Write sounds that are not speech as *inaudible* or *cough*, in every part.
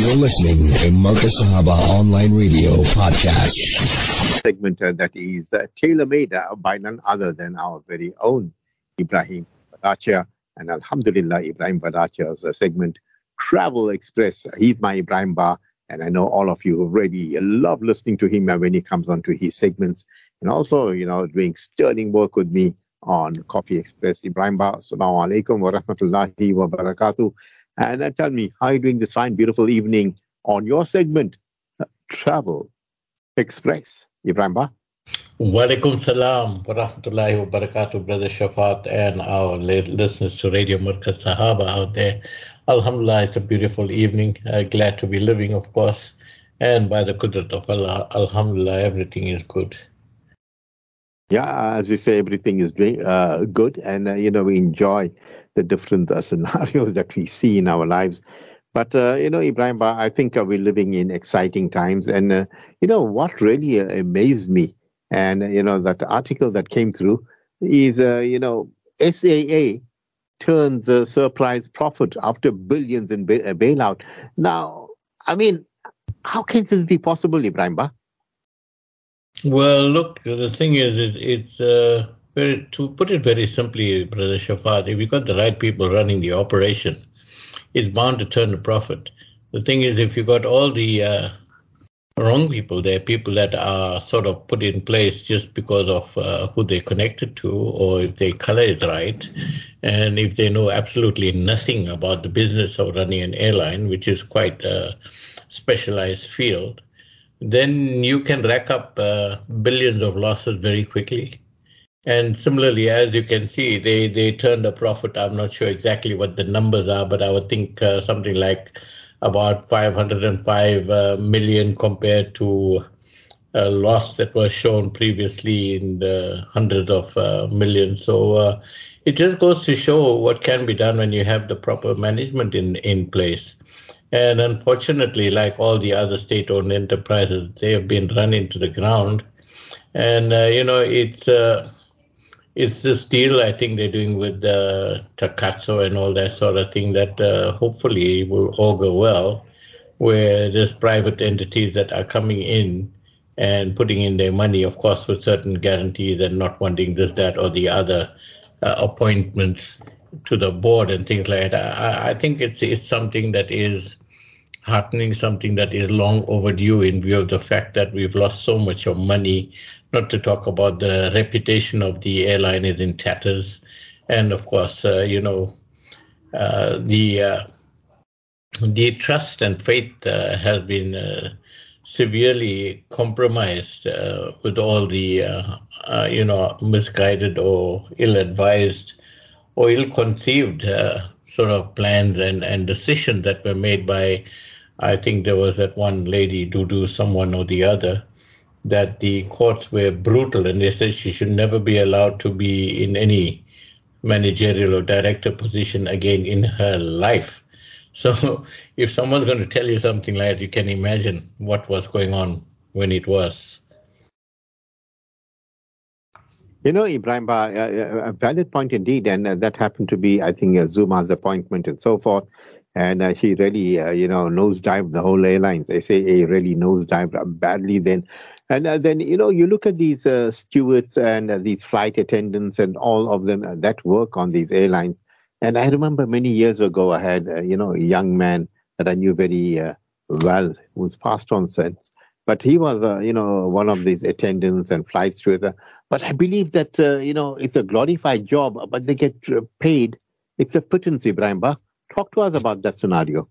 You're listening to Markaz Sahaba Online Radio Podcast. Segment uh, that is uh, tailor-made uh, by none other than our very own Ebrahim Vadachia. And Alhamdulillah, Ebrahim Vadachia's segment, Travel Express. He's my Ibrahim Bar. And I know all of you already love listening to him when he comes onto his segments. And also, you know, doing sterling work with me on Coffee Express. Ibrahim Bar, Assalamu alaikum wa rahmatullahi wa barakatuh. And uh, tell me, how are you doing this fine, beautiful evening on your segment, Travel Express? Ibrahim Ba. Walaikum salam wa rahmatullahi wa barakatuh, Brother Shaafat, and our listeners to Radio Markaz Sahaba out there. Alhamdulillah, it's a beautiful evening. Uh, glad to be living, of course. And by the qudrat of Allah, Alhamdulillah, everything is good. Yeah, as you say, everything is doing uh, good, and uh, you know we enjoy the different uh, *laughs* scenarios that we see in our lives. But uh, you know, Ibrahim, I think uh, we're living in exciting times, and uh, you know what really amazed me, and you know that article that came through is you know SAA turns a surprise profit after billions in ba- bailout. Now, I mean, how can this be possible, Ibrahim? Well, look, the thing is, it, it's uh, to put it very simply, Brother Shaafat, if you've got the right people running the operation, it's bound to turn a profit. The thing is, if you've got all the uh, wrong people there, people that are sort of put in place just because of uh, who they're connected to, or if their color is right, and if they know absolutely nothing about the business of running an airline, which is quite a specialized field, then you can rack up uh, billions of losses very quickly. And similarly, as you can see, they, they turned a profit. I'm not sure exactly what the numbers are, but I would think uh, something like about 505 uh, million compared to a loss that was shown previously in the hundreds of uh, millions. So uh, it just goes to show what can be done when you have the proper management in, in place. And unfortunately, like all the other state owned enterprises, they have been run into the ground. And, uh, you know, it's uh, it's this deal I think they're doing with uh, Takatso and all that sort of thing that uh, hopefully will all go well, where there's private entities that are coming in and putting in their money, of course, with certain guarantees and not wanting this, that, or the other uh, appointments to the board and things like that. I, I think it's it's something that is heartening, something that is long overdue in view of the fact that we've lost so much of money not to talk about the reputation of the airline is in tatters. And of course, uh, you know, uh, the uh, the trust and faith uh, has been uh, severely compromised uh, with all the you know misguided or ill-advised or ill-conceived sort of plans and, and decisions that were made by I think there was that one lady, Dudu someone or the other, that the courts were brutal and they said she should never be allowed to be in any managerial or director position again in her life. So *laughs* if someone's going to tell you something like that, you can imagine what was going on when it was. You know, Ibrahim, uh, a valid point indeed, and uh, that happened to be, I think, uh, Zuma's appointment and so forth and uh, she really, uh, you know, nosedived the whole airlines. SAA really nosedived badly then. And uh, then, you know, you look at these uh, stewards and uh, these flight attendants and all of them uh, that work on these airlines. And I remember many years ago, I had, you know, a young man that I knew very well who's passed on since. But he was, you know, one of these attendants and flight stewards. but I believe that, you know, it's a glorified job, but they get paid. It's a pittance, Ibrahim Bah Talk to us about that scenario.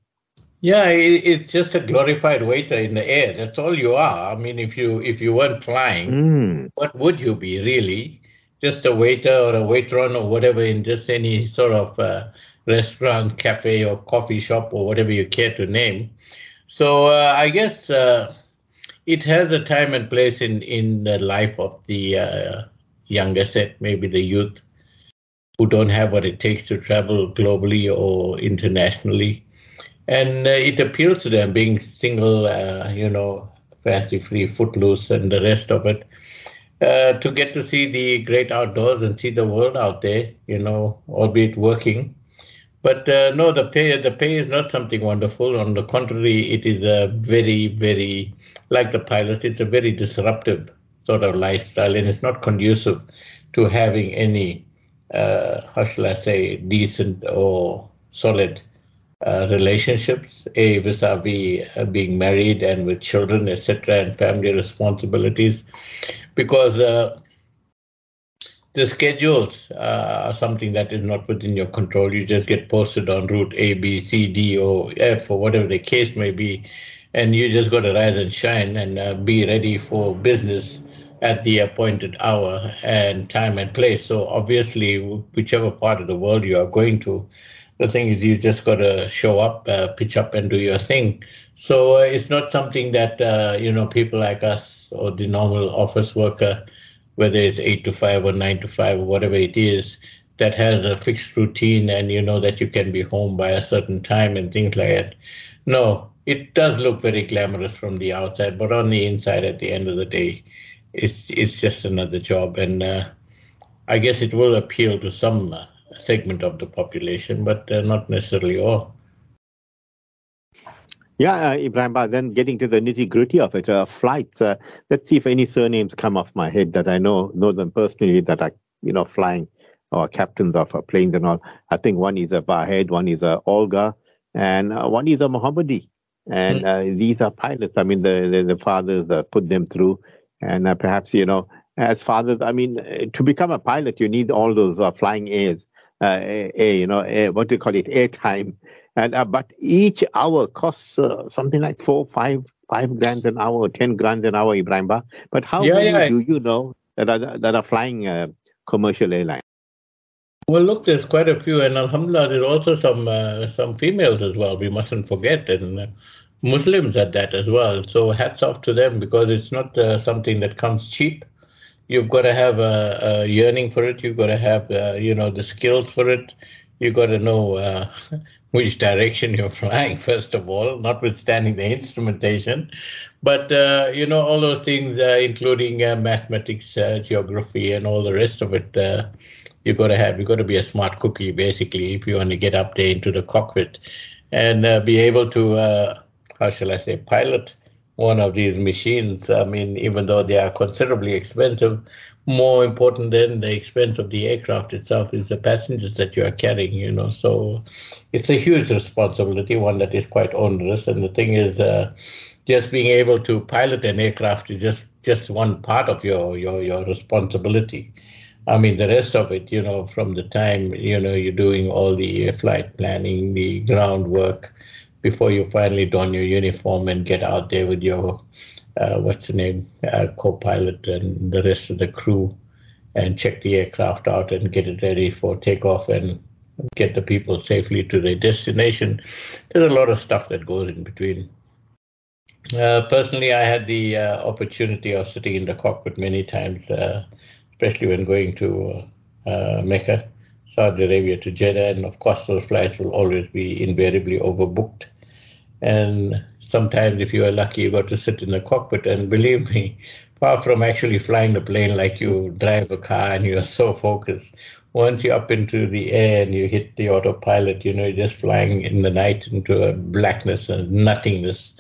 Yeah, it's just a glorified waiter in the air. That's all you are. I mean, if you if you weren't flying, mm. what would you be really? Just a waiter or a waitron or whatever in just any sort of uh, restaurant, cafe, or coffee shop or whatever you care to name. So uh, I guess uh, it has a time and place in in the life of the uh, younger set, maybe the youth who don't have what it takes to travel globally or internationally. And uh, it appeals to them being single, uh, you know, fancy free, footloose, and the rest of it. Uh, to get to see the great outdoors and see the world out there, you know, albeit working. But uh, no, the pay the pay is not something wonderful. On the contrary, it is a very very like the pilots. It's a very disruptive sort of lifestyle, and it's not conducive to having any uh, how shall I say decent or solid uh, relationships, a vis-a-vis uh, being married and with children, etc., and family responsibilities, because uh, the schedules uh, are something that is not within your control. You just get posted on route A, B, C, D, or F, or whatever the case may be, and you just got to rise and shine and uh, be ready for business at the appointed hour and time and place. So obviously, whichever part of the world you are going to, the thing is you just got to show up, uh, pitch up, and do your thing. So uh, it's not something that uh, you know people like us or the normal office worker whether it's eight to five or nine to five or whatever it is, that has a fixed routine and you know that you can be home by a certain time and things like that. No, it does look very glamorous from the outside, but on the inside, at the end of the day, it's it's just another job, and uh, I guess it will appeal to some uh, segment of the population, but uh, not necessarily all. Yeah, uh, Ibrahim, but then getting to the nitty gritty of it, uh, flights. Uh, let's see if any surnames come off my head that I know know them personally that are you know flying or captains of uh, planes and all. I think one is a Vahed, one is a Olga, and uh, one is a Mohammadi. And mm. these are pilots. I mean, the the, the fathers put them through, and perhaps you know, as fathers, I mean, to become a pilot, you need all those flying airs. Uh, a, you know, a, what do you call it, air time and uh, but each hour costs uh, something like four, five, five grand an hour, or ten grand an hour, Ibrahim. But how yeah, many yeah. do you know that are that are flying uh, commercial airlines? Well, look, there's quite a few, and Alhamdulillah, there's also some uh, some females as well. We mustn't forget, and uh, Muslims at that as well. So hats off to them because it's not uh, something that comes cheap. You've got to have a, a yearning for it. You've got to have, you know, the skills for it. You've got to know *laughs* which direction you're flying, *laughs* first of all, notwithstanding the instrumentation. But, uh, you know, all those things, uh, including uh, mathematics, uh, geography, and all the rest of it, uh, you got to have, you've got to be a smart cookie, basically, if you want to get up there into the cockpit and uh, be able to, how shall I say, pilot one of these machines. I mean, even though they are considerably expensive, more important than the expense of the aircraft itself is the passengers that you are carrying, you know. So it's a huge responsibility, one that is quite onerous. And the thing is, uh, just being able to pilot an aircraft is just, just one part of your, your, your responsibility. I mean, the rest of it, you know, from the time, you know, you're doing all the flight planning, the groundwork, before you finally don your uniform and get out there with your uh, what's the name, uh, co-pilot and the rest of the crew, and check the aircraft out and get it ready for takeoff and get the people safely to their destination. There's a lot of stuff that goes in between. Uh, personally, I had the uh, opportunity of sitting in the cockpit many times, uh, especially when going to uh, Mecca, Saudi Arabia to Jeddah, and of course, those flights will always be invariably overbooked. And sometimes if you are lucky, you got to sit in the cockpit. And believe me, far from actually flying the plane like you drive a car and you're so focused, once you're up into the air and you hit the autopilot, you know, you're just flying in the night into a blackness and nothingness.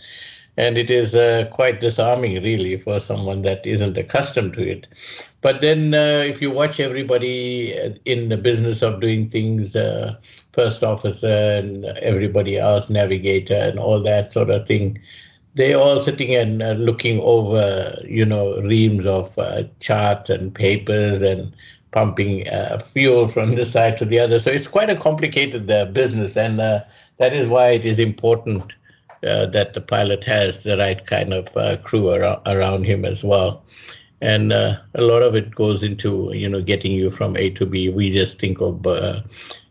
And it is uh, quite disarming, really, for someone that isn't accustomed to it. But then, uh, if you watch everybody in the business of doing things, uh, first officer and everybody else, navigator, and all that sort of thing, they're all sitting and uh, looking over, you know, reams of uh, charts and papers and pumping uh, fuel from this side to the other. So it's quite a complicated uh, business, and that is why it is important that the pilot has the right kind of crew ar- around him as well and uh, a lot of it goes into you know getting you from A to B. We just think of uh,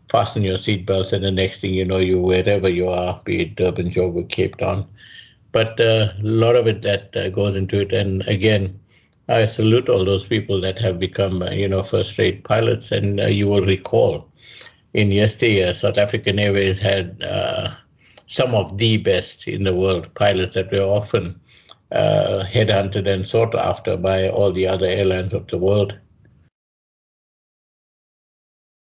fasten your seatbelts, and the next thing you know, you wherever you are, be it Durban, Joburg, Cape Town. But uh, a lot of it that uh, goes into it, and again, I salute all those people that have become uh, you know first-rate pilots, and uh, you will recall in yesteryear, South African Airways had some of the best in the world pilots that were often uh, headhunted and sought after by all the other airlines of the world.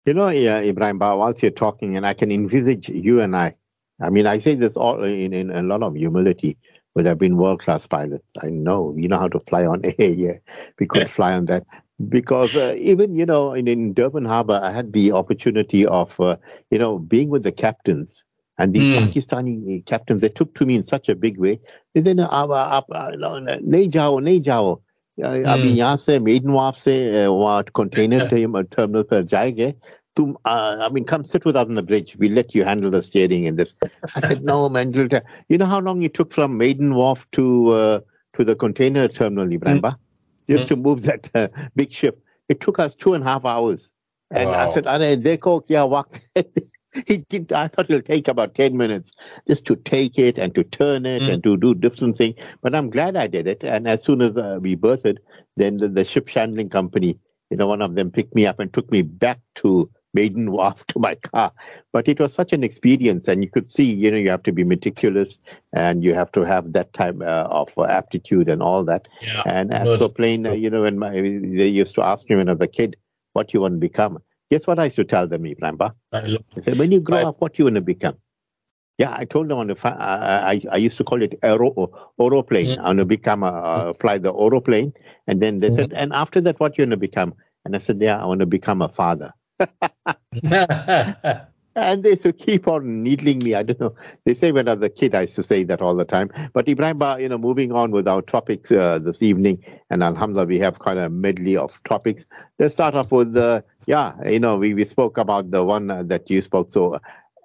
You know, yeah, Ibrahim Ba, whilst you're talking, and I can envisage you and I. I mean, I say this all in, in a lot of humility. Would have been world class pilots. I know you know how to fly on *laughs* air. Yeah, we could *laughs* fly on that because uh, even you know in, in Durban Harbor, I had the opportunity of uh, you know being with the captains and the mm. Pakistani captains. They took to me in such a big way. They said, "नहीं जाओ, नहीं जाओ." अभी यहाँ से maiden वाफ से वहाँ कंटेनर टर्मिनल पर जाएंगे तुम uh, I mean, come sit with us on the bridge. We'll let you handle the steering in this. I said, no, man. You know how long it took from Maiden Wharf to uh, to the container terminal, Ibrahim, mm. just mm. to move that uh, big ship. It took us two and a half hours. And wow. I said, Are dekho kya waqt he did i thought it'll take about 10 minutes just to take it and to turn it mm. and to do different things but i'm glad i did it. And as soon as uh, we berthed then the, the, ship handling company you know one of them picked me up and took me back to maiden wharf to my car. But it was such an experience and you could see you know you have to be meticulous and you have to have that type uh, of aptitude and all that. Yeah. and as for plane uh, you know when my they used to ask me when i was a kid what you want to become Guess what I used to tell them, Ibrahim? I said, when you grow up, what you want to become? Yeah, I told them on the I, I, I used to call it aero aeroplane. Mm-hmm. I want to become a uh, fly the aeroplane, and then they mm-hmm. said, and after that, what you want to become? And I said, yeah, I want to become a father. *laughs* and they used to keep on needling me. I don't know. They say when I was a kid, I used to say that all the time. But Ibrahim, you know, moving on with our topics uh, this evening, and Alhamdulillah, we have quite a medley of topics. Let's start off with, uh, yeah, you know, we, we spoke about the one uh, that you spoke so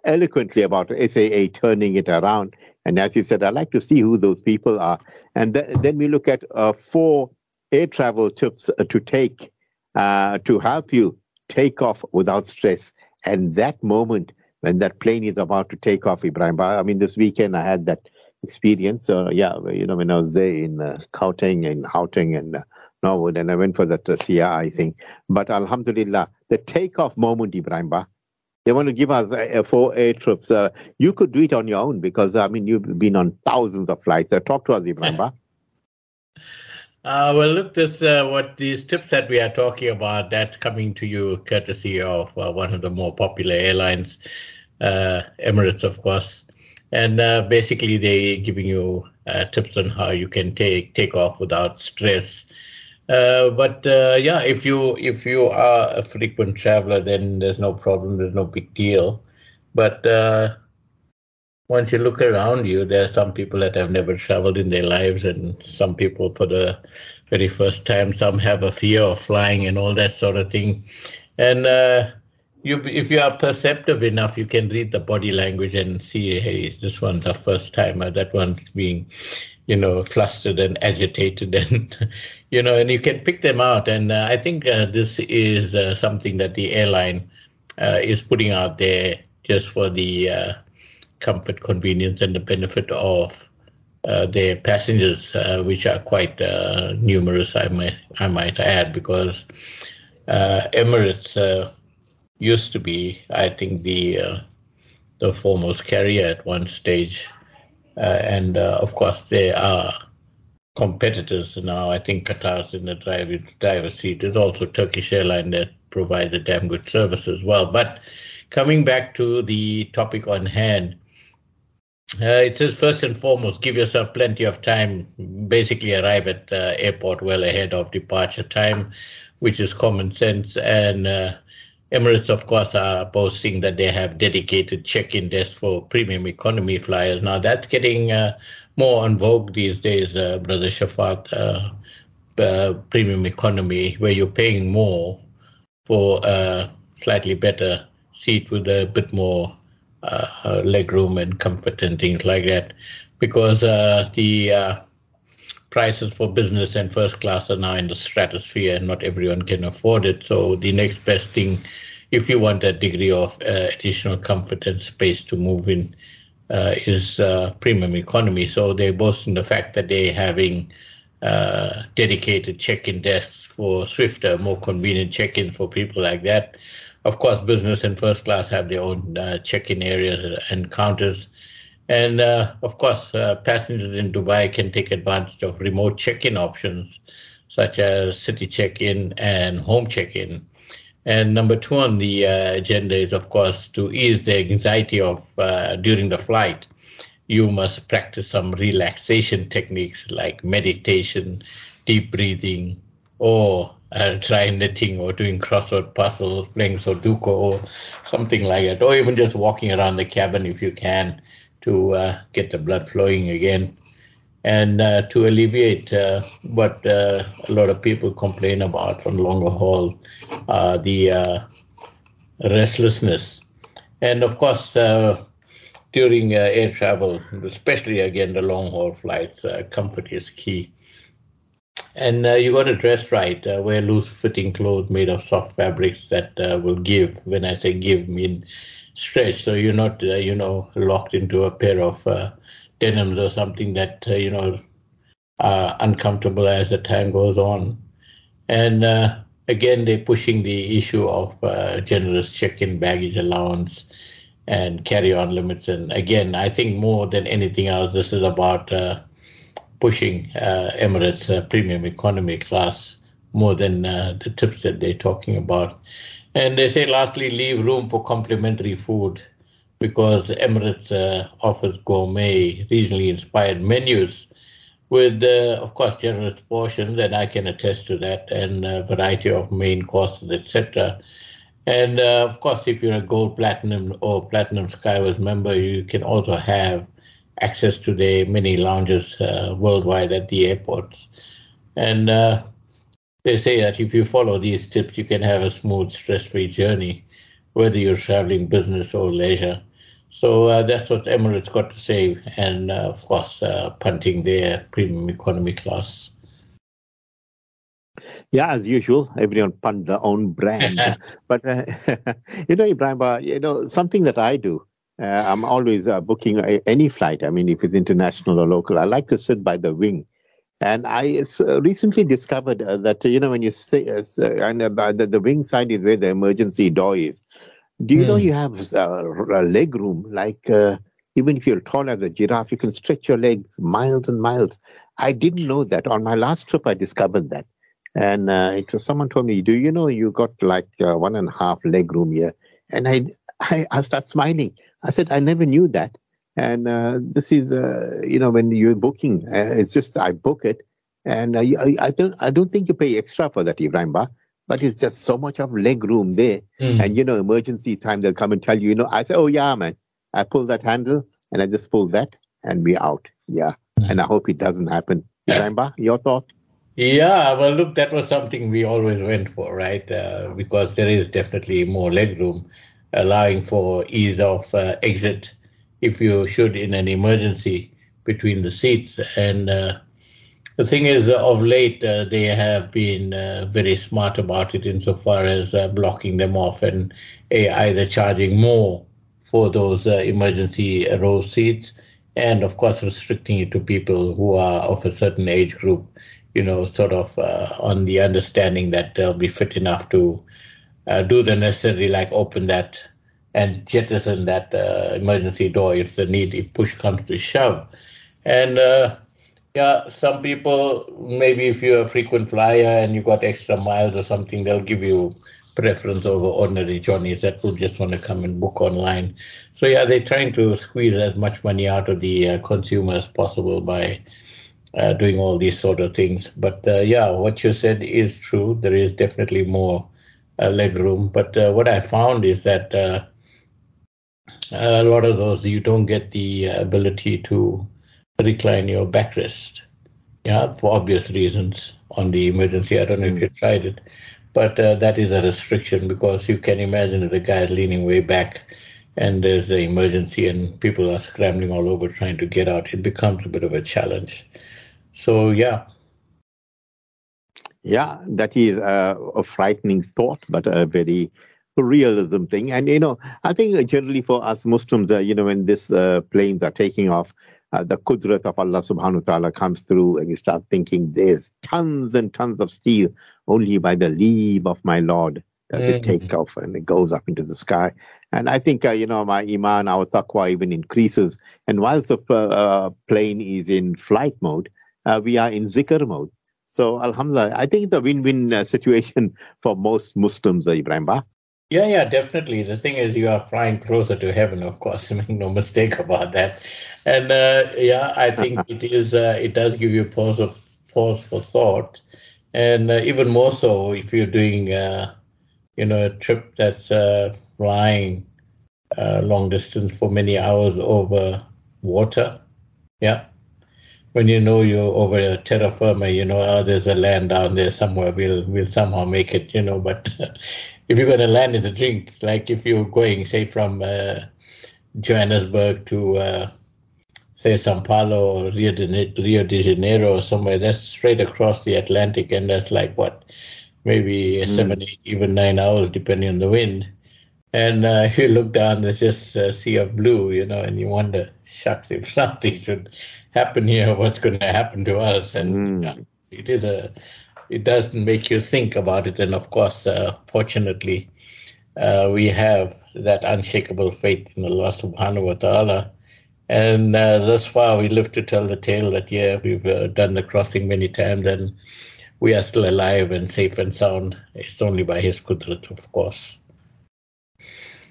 eloquently about SAA turning it around. And as you said, I'd like to see who those people are. And th- then we look at uh, four air travel tips uh, to take uh, to help you take off without stress and that moment when that plane is about to take off, Ibrahim, I mean, this weekend I had that experience. So, yeah, you know, when I was there in uh, and Houghton and uh, Norwood, and I went for that uh, thing. But Alhamdulillah, the takeoff moment, Ibrahim, they want to give us uh, four air trips. Uh, you could do it on your own because, I mean, you've been on thousands of flights. Uh, talk to us, Ibrahim. *laughs* Uh, well, look, this uh, what these tips that we are talking about. That's coming to you courtesy of uh, one of the more popular airlines, uh, Emirates, of course, and uh, basically they're giving you uh, tips on how you can take take off without stress. Uh, but uh, yeah, if you if you are a frequent traveler, then there's no problem. There's no big deal. But uh, once you look around you, there are some people that have never traveled in their lives, and some people for the very first time. Some have a fear of flying and all that sort of thing. And uh, you, if you are perceptive enough, you can read the body language and see, hey, this one's a first timer, that one's being, you know, flustered and agitated, *laughs* and you know, and you can pick them out. And uh, I think uh, this is uh, something that the airline uh, is putting out there just for the uh, comfort, convenience, and the benefit of uh, their passengers, which are quite numerous, I might I might add, because Emirates used to be, I think, the the foremost carrier at one stage, and of course there are competitors now. I think Qatar's in the driver's seat. There's also Turkish Airline that provides a damn good service as well. But coming back to the topic on hand uh, it says first and foremost, give yourself plenty of time. Basically, arrive at uh, airport well ahead of departure time, which is common sense. And uh, Emirates, of course, are boasting that they have dedicated check-in desks for premium economy flyers. Now that's getting uh, more on vogue these days, uh, brother Shaafat. Uh, premium economy, where you're paying more for a slightly better seat with a bit more uh, leg and comfort and things like that, because uh, the uh, prices for business and first class are now in the stratosphere, and not everyone can afford it. So the next best thing, if you want a degree of uh, additional comfort and space to move in, uh, is uh, premium economy. So they're boasting the fact that they're having dedicated check-in desks for swifter, more convenient check-in for people like that of course, business and first class have their own uh, check-in areas and counters. And uh, of course, uh, passengers in Dubai can take advantage of remote check-in options such as city check-in and home check-in. And number two on the uh, agenda is, of course, to ease the anxiety of uh, during the flight. You must practice some relaxation techniques like meditation, deep breathing, or uh, try knitting or doing crossword puzzles, playing Sudoku or something like that, or even just walking around the cabin if you can to uh, get the blood flowing again. And uh, to alleviate uh, what uh, a lot of people complain about on longer haul, uh, the restlessness. And of course, during air travel, especially again the long haul flights, comfort is key. And uh, you got to dress right. Uh, wear loose fitting clothes made of soft fabrics that uh, will give. When I say give, mean stretch. So you're not, uh, you know, locked into a pair of uh, denims or something that, uh, you know, are uncomfortable as the time goes on. And again, they're pushing the issue of generous check-in baggage allowance and carry-on limits. And again, I think more than anything else, this is about pushing uh, Emirates uh, premium economy class more than uh, the tips that they're talking about. And they say, lastly, leave room for complimentary food because Emirates uh, offers gourmet, regionally inspired menus with, uh, of course, generous portions, and I can attest to that, and a variety of main courses, etc. And uh, of course, if you're a gold, platinum, or platinum Skywards member, you can also have access to the many lounges uh, worldwide at the airports. And uh, they say that if you follow these tips, you can have a smooth, stress free journey, whether you're traveling business or leisure. So uh, that's what Emirates got to say, and uh, of course, uh, punting their premium economy class. Yeah, as usual, everyone punt their own brand. *laughs* but uh, *laughs* you know, Ibrahim, you know something that I do uh, I'm always uh, booking any flight. I mean, if it's international or local, I like to sit by the wing. And I uh, recently discovered uh, that, you know, when you say, uh, and uh, the, the wing side is where the emergency door is. Do you mm. know hmm. you have leg room? Like, even if you're tall as a giraffe, you can stretch your legs miles and miles. I didn't know that. On my last trip, I discovered that. And it was someone told me, do you know you got like one and a half leg room here? And I, I, I start smiling. I said, I never knew that. And uh, this is, uh, you know, when you're booking, uh, it's just I book it, and uh, I, I, don't, I don't think you pay extra for that, Ibrahim Ba, but it's just so much of leg room there. Mm. And you know, emergency time they'll come and tell you, you know, I say, oh yeah, man, I pull that handle and I just pull that and we're out. Yeah, mm. and I hope it doesn't happen. Ibrahim Ba, your thought? Yeah, well, look, that was something we always went for, right? Uh, because there is definitely more leg room allowing for ease of uh, exit if you should in an emergency between the seats. And uh, the thing is, uh, of late, uh, they have been uh, very smart about it insofar as uh, blocking them off and either charging more for those emergency row seats and, of course, restricting it to people who are of a certain age group, you know, sort of on the understanding that they'll be fit enough to uh, do the necessary, like open that and jettison that uh, emergency door if the need, if push comes to shove. And uh, yeah, some people, maybe if you're a frequent flyer and you got extra miles or something, they'll give you preference over ordinary journeys that will just want to come and book online. So yeah, they're trying to squeeze as much money out of the uh, consumer as possible by uh, doing all these sort of things. But uh, yeah, what you said is true. There is definitely more uh, leg room. But uh, what I found is that uh, a lot of those you don't get the ability to recline your backrest. Yeah, for obvious reasons on the emergency. I don't know mm. if you tried it, but uh, that is a restriction because you can imagine the guy is leaning way back and there's the emergency and people are scrambling all over trying to get out. It becomes a bit of a challenge. So yeah, yeah, that is a, a frightening thought, but a very realism thing. And, you know, I think generally for us Muslims, uh, you know, when these uh, planes are taking off, uh, the kudrat of Allah subhanahu wa ta'ala comes through and you start thinking there's tons and tons of steel only by the leave of my Lord does mm-hmm. it take off and it goes up into the sky. And I think, uh, you know, my iman, our taqwa even increases. And whilst the uh, plane is in flight mode, uh, we are in zikr mode. So, Alhamdulillah, I think it's a win-win uh, situation *laughs* for most Muslims, uh, Ibrahim Ba. Yeah, yeah, definitely. The thing is, you are flying closer to heaven, of course. *laughs* Make no mistake about that. And uh, yeah, I think *laughs* it is. Uh, it does give you pause of pause for thought, and uh, even more so if you're doing, uh, you know, a trip that's uh, flying uh, long distance for many hours over water. Yeah, when you know you're over a terra firma, you know, oh, there's a land down there somewhere. We'll we'll somehow make it, you know. But *laughs* if you're going to land in the drink, like if you're going, say, from uh, Johannesburg to, uh, say, Sao Paulo or Rio de, Rio de Janeiro or somewhere, that's straight across the Atlantic, and that's like what, maybe mm. seven, eight, even nine hours, depending on the wind. And uh, *laughs* you look down, there's just a sea of blue, you know, and you wonder, shucks, if *laughs* something should happen here, what's going to happen to us? And mm. it is a it doesn't make you think about it. And of course, uh, fortunately, uh, we have that unshakable faith in Allah subhanahu wa ta'ala. And uh, thus far, we live to tell the tale that, yeah, we've uh, done the crossing many times and we are still alive and safe and sound. It's only by His kudrat, of course.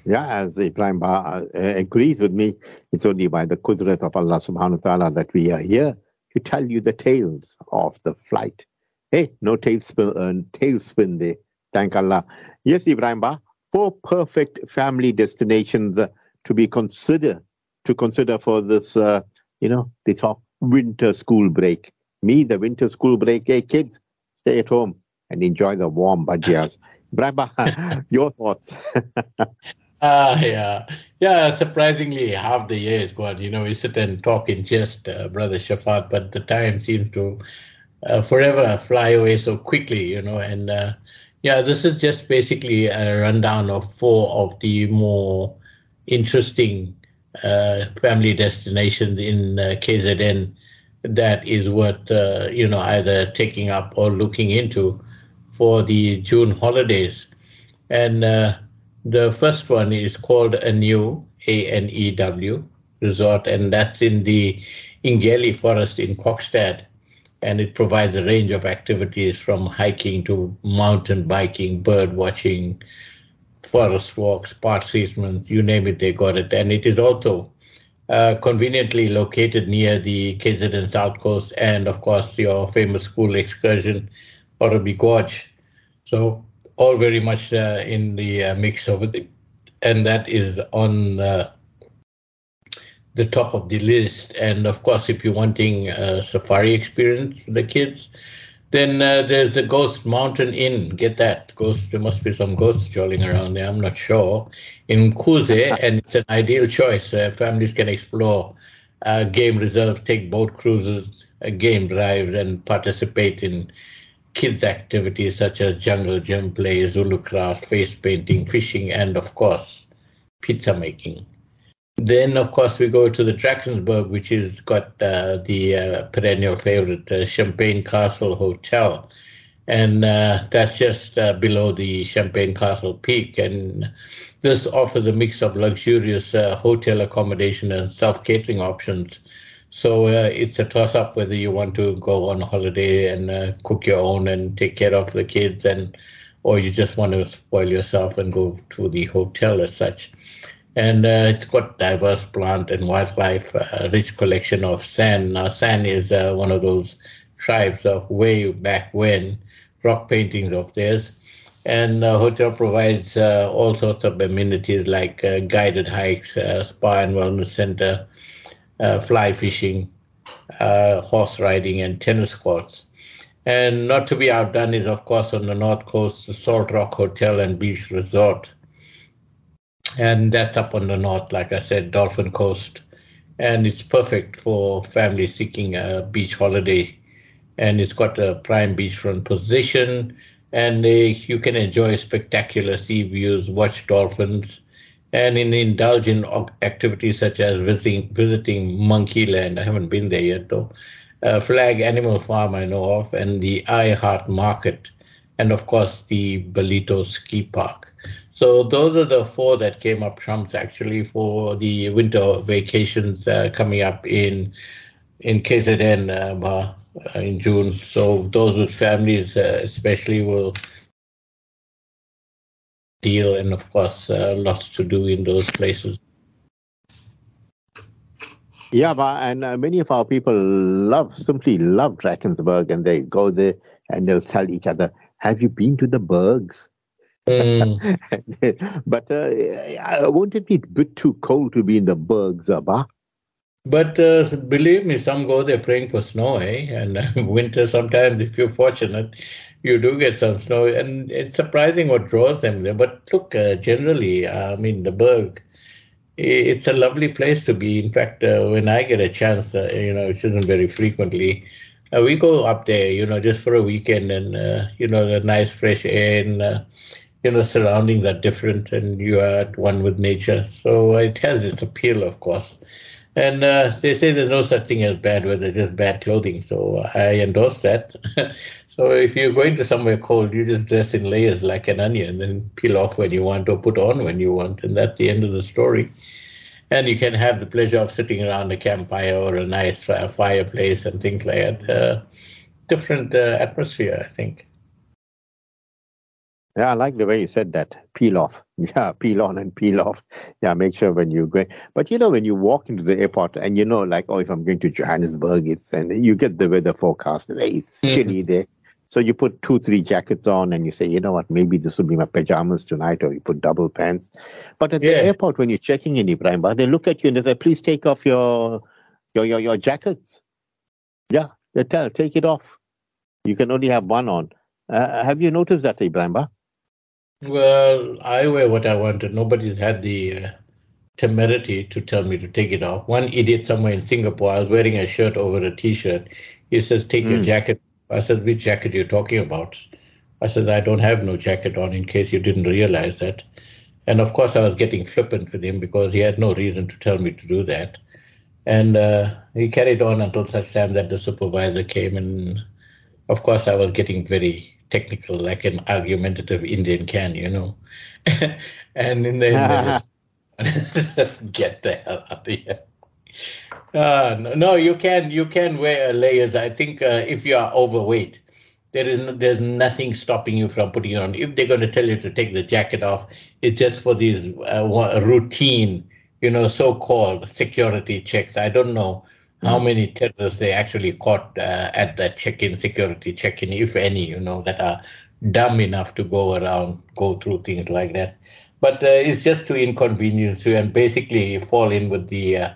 Yeah, as Ibrahim Ba uh, agrees with me, it's only by the kudrat of Allah subhanahu wa ta'ala that we are here to tell you the tales of the flight Hey, no tailspin, uh, tailspin there. Thank Allah. Yes, Ibrahim Ba, four perfect family destinations uh, to be considered to consider for this, uh, you know, they talk winter school break. Me, the winter school break. Hey, kids, stay at home and enjoy the warm bhajias. Ibrahim Ba, *laughs* your thoughts? *laughs* Ah, uh, yeah. Yeah, surprisingly, half the year is gone. You know, we sit and talk in jest, uh, Brother Shaafat, but the time seems to uh, forever fly away so quickly, you know. And uh, yeah, this is just basically a rundown of four of the more interesting uh, family destinations in uh, KZN that is worth uh, you know either taking up or looking into for the June holidays. And uh, the first one is called Anew A N E W Resort, and that's in the Ingeli Forest in Kokstad and it provides a range of activities from hiking to mountain biking, bird watching, forest walks, park treatment, you name it, they got it. And it is also uh, conveniently located near the KZN South Coast and, of course, your famous school excursion, Oribi Gorge. So, all very much uh, in the uh, mix of it. And that is on uh, the top of the list. And of course, if you're wanting a safari experience for the kids, then uh, there's the Ghost Mountain Inn. Get that. Ghost, there must be some ghosts strolling around there. I'm not sure. In Mkuze, *laughs* and it's an ideal choice. Uh, families can explore uh, game reserves, take boat cruises, uh, game drives, and participate in kids' activities such as jungle gym play, Zulu craft, face painting, fishing, and of course, pizza making. Then, of course, we go to the Drakensberg, which has got uh, the uh, perennial favorite uh, Champagne Castle Hotel. And uh, that's just uh, below the Champagne Castle peak. And this offers a mix of luxurious hotel accommodation and self catering options. So it's a toss up whether you want to go on holiday and cook your own and take care of the kids, and or you just want to spoil yourself and go to the hotel as such and uh, it's got diverse plant and wildlife, uh, rich collection of San. Now, San is uh, one of those tribes of way back when, rock paintings of theirs. And the hotel provides uh, all sorts of amenities like uh, guided hikes, uh, spa and wellness center, fly fishing, horse riding, and tennis courts. And not to be outdone is, of course, on the north coast, the Salt Rock Hotel and Beach Resort and that's up on the north, like I said, Dolphin Coast, and it's perfect for families seeking a beach holiday. And it's got a prime beachfront position, and you can enjoy spectacular sea views, watch dolphins, and in indulge in activities such as visiting visiting Monkeyland. I haven't been there yet though. Uh, Flag Animal Farm I know of, and the I Heart Market, and of course the Ballito Ski Park. So those are the four that came up trumps actually for the winter vacations uh, coming up in in KZN uh, in June. So those with families, uh, especially, will deal, and of course, uh, lots to do in those places. Yeah, but, and uh, many of our people love, simply love Drakensberg, and they go there and they'll tell each other, "Have you been to the Bergs?" Mm. *laughs* but uh, won't it be a bit too cold to be in the Bergs, Abba? But uh, believe me, some go there praying for snow, eh? And uh, *laughs* winter, sometimes, if you're fortunate, you do get some snow. And it's surprising what draws them there. But look, uh, generally, I mean, the Berg, it's a lovely place to be. In fact, uh, when I get a chance, uh, you know, which isn't very frequently, uh, we go up there, you know, just for a weekend and, you know, the nice fresh air and, you know, surroundings are different and you are at one with nature. So it has its appeal, of course. And uh, they say there's no such thing as bad weather, just bad clothing. So I endorse that. *laughs* so if you're going to somewhere cold, you just dress in layers like an onion and peel off when you want or put on when you want. And that's the end of the story. And you can have the pleasure of sitting around a campfire or a nice fireplace and things like that. Uh, different uh, atmosphere, I think. Yeah, I like the way you said that. Peel off. *laughs* Yeah, peel on and peel off. Yeah, make sure when you go. But you know, when you walk into the airport and you know, like, oh, if I'm going to Johannesburg, it's and you get the weather forecast. It's mm-hmm. chilly there. So you put two, three jackets on and you say, you know what, maybe this will be my pajamas tonight, or you put double pants. But at yeah. the airport, when you're checking in Ibrahim, they look at you and they say, please take off your your your, your jackets. Yeah, they tell, take it off. You can only have one on. Uh, have you noticed that, Ibrahim? Well, I wear what I want, and nobody's had the uh, temerity to tell me to take it off. One idiot somewhere in Singapore, I was wearing a shirt over a t-shirt. He says, "Take mm. your hmm. jacket." I said, "Which jacket are you talking about?" I said, "I don't have no jacket on." In case you didn't realize that, and of course, I was getting flippant with him because he had no reason to tell me to do that. And uh, he carried on until such time that the supervisor came, and of course, I was getting very technical like an argumentative Indian can, you know. *laughs* and in the end, *laughs* *laughs* get the hell out of here. Uh, no, no, you can you can wear layers. I think uh, if you are overweight, there is no, there's nothing stopping you from putting it on. If they're going to tell you to take the jacket off, it's just for these uh, routine, you know, so-called security checks. I don't know how mm. many terrorists they actually caught uh, at the check-in security check-in, if any, you know, that are dumb enough to go around, go through things like that. But uh, it's just to inconvenience you and basically fall in with the uh,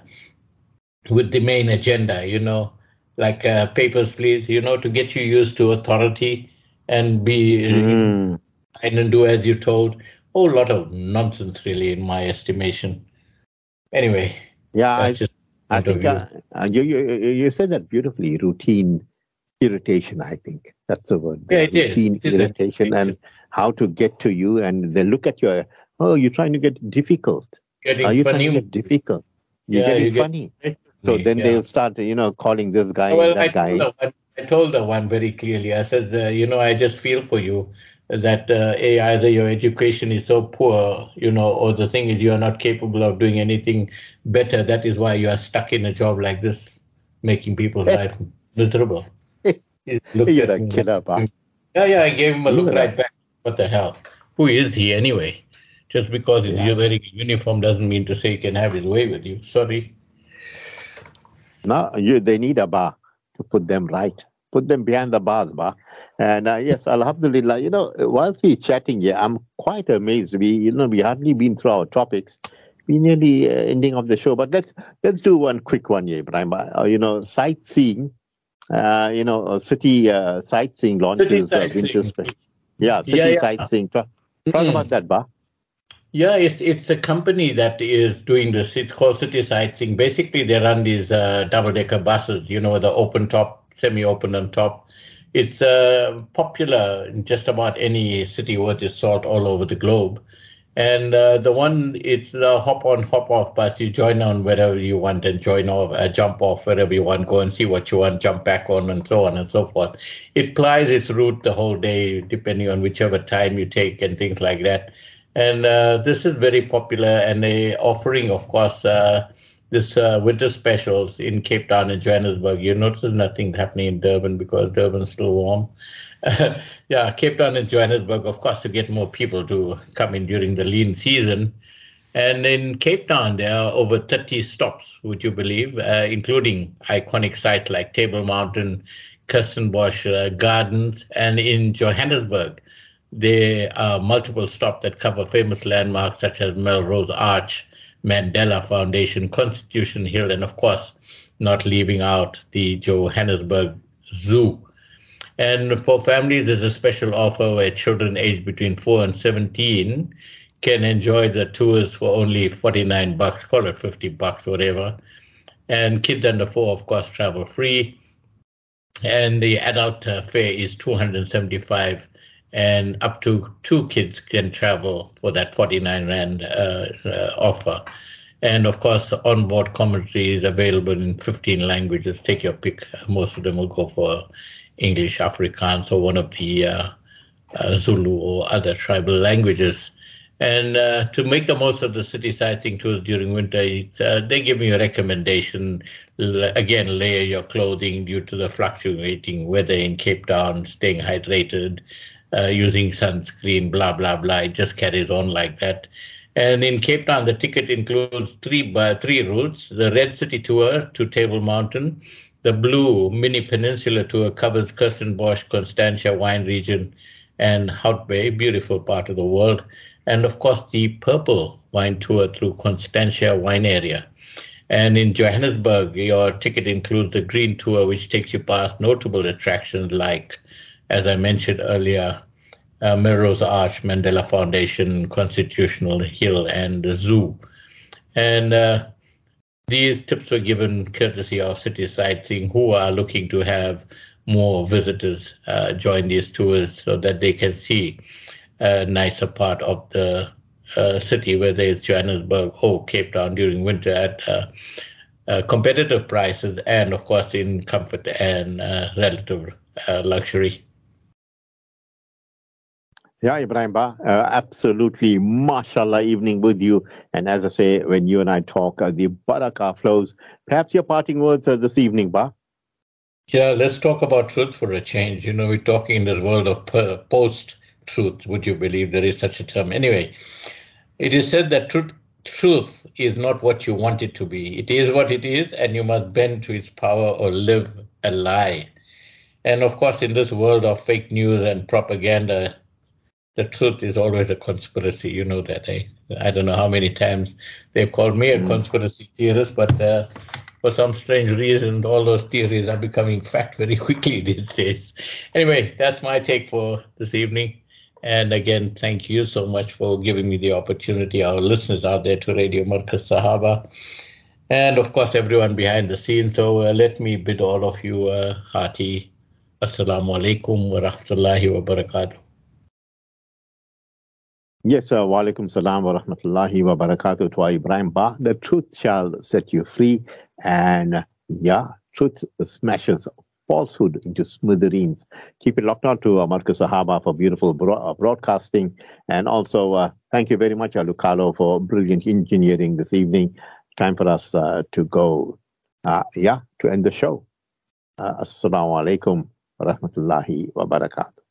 with the main agenda, you know, like uh, papers, please, you know, to get you used to authority and be mm. and do as you're told. Whole lot of nonsense, really, in my estimation. Anyway, yeah, I, just I think uh, uh, you, you you said that beautifully. Routine irritation. I think that's the word. Yeah, it routine is. irritation and how to get to you, and they look at you. Oh, you're trying to get difficult. Getting Are you funny. trying to get difficult? You're yeah, getting you funny. Get so then yeah. they'll start, you know, calling this guy well, that I guy. Told her, I told the one very clearly. I said, uh, you know, I just feel for you that uh, either your education is so poor, you know, or the thing is you are not capable of doing anything better. That is why you are stuck in a job like this, making people's *laughs* life miserable. *laughs* You're a killer, like, *laughs* Yeah, yeah, I gave him a look right back. What the hell? Who is he anyway? Just because he's yeah. wearing a uniform doesn't mean to say he can have his way with you. Sorry. No, you, they need a bar to put them right put them behind the bars, bar. And uh, yes, Alhamdulillah, you know, whilst we're chatting here, I'm quite amazed. We, you know, we hardly been through our topics. We nearly uh, ending of the show, but let's let's do one quick one here, Ibrahim. Uh, you know, sightseeing. Uh, you know, city uh, sightseeing launches city sightseeing. winter special. Yeah, city yeah, yeah. sightseeing. Talk, talk mm-hmm. about that, Ba. Yeah, it's it's a company that is doing this. It's called City Sightseeing. Basically, they run these uh, double decker buses. You know, the open top semi-open on top. It's uh, popular in just about any city worth its salt all over the globe. And uh, the one, it's the hop on, hop off bus. You join on wherever you want and join off, uh, jump off wherever you want, go and see what you want, jump back on, and so on and so forth. It plies its route the whole day, depending on whichever time you take and things like that. And uh, this is very popular, and a offering, of course, uh, this uh, winter specials in Cape Town and Johannesburg. You notice nothing happening in Durban because Durban's still warm. *laughs* yeah, Cape Town and Johannesburg, of course, to get more people to come in during the lean season. And in Cape Town, there are over 30 stops, would you believe, uh, including iconic sites like Table Mountain, Kirstenbosch uh, Gardens, and in Johannesburg, there are multiple stops that cover famous landmarks such as Melrose Arch, Mandela Foundation, Constitution Hill, and of course, not leaving out the Johannesburg Zoo. And for families, there's a special offer where children aged between 4 and 17 can enjoy the tours for only 49 bucks, call it 50 bucks, whatever. And kids under 4, of course, travel free. And the adult fare is 275 and up to two kids can travel for that 49 rand uh, uh, offer. And of course, onboard commentary is available in 15 languages. Take your pick. Most of them will go for English, Afrikaans, or one of the uh, uh Zulu or other tribal languages. And uh, to make the most of the city sightseeing tours during winter, uh, they give me a recommendation. Again, layer your clothing due to the fluctuating weather in Cape Town, staying hydrated, uh, using sunscreen, blah, blah, blah. It just carries on like that. And in Cape Town, the ticket includes three, uh, three routes the Red City Tour to Table Mountain, the Blue Mini Peninsula Tour covers Kirstenbosch, Constantia wine region, and Hout Bay, beautiful part of the world. And of course, the Purple wine tour through Constantia wine area. And in Johannesburg, your ticket includes the Green Tour, which takes you past notable attractions like as I mentioned earlier, uh, Melrose Arch, Mandela Foundation, Constitutional Hill, and the zoo. And uh, these tips were given courtesy of City Sightseeing, who are looking to have more visitors uh, join these tours so that they can see a nicer part of the uh, city, whether it's Johannesburg or Cape Town during winter at uh, uh, competitive prices and, of course, in comfort and relative luxury. Yeah, Ebrahim Ba, uh, absolutely, mashallah, evening with you. And as I say, when you and I talk, uh, the barakah flows. Perhaps your parting words uh, this evening, Ba? Yeah, let's talk about truth for a change. You know, we're talking in this world of post truth. Would you believe there is such a term? Anyway, it is said that truth, truth is not what you want it to be. It is what it is, and you must bend to its power or live a lie. And of course, in this world of fake news and propaganda, the truth is always a conspiracy. You know that. Eh? I don't know how many times they've called me a mm. conspiracy theorist, but uh, for some strange reason, all those theories are becoming fact very *laughs* quickly these days. Anyway, that's my take for this evening. And again, thank you so much for giving me the opportunity, our listeners out there to Radio Markaz Sahaba. And of course, everyone behind the scenes. So uh, let me bid all of you a hearty Assalamu alaikum wa rahmatullahi wa barakatuh. Yes, uh, wa alaikum salam wa rahmatullahi wa barakatuh to Ebrahim Ba. The truth shall set you free. And yeah, truth smashes falsehood into smithereens. Keep it locked on to uh, Markaz Sahaba for beautiful bro- uh, broadcasting. And also, uh, thank you very much, Alucalo, for brilliant engineering this evening. Time for us uh, to go, uh, yeah, to end the show. Uh, Assalamu alaikum wa rahmatullahi wa barakatuh.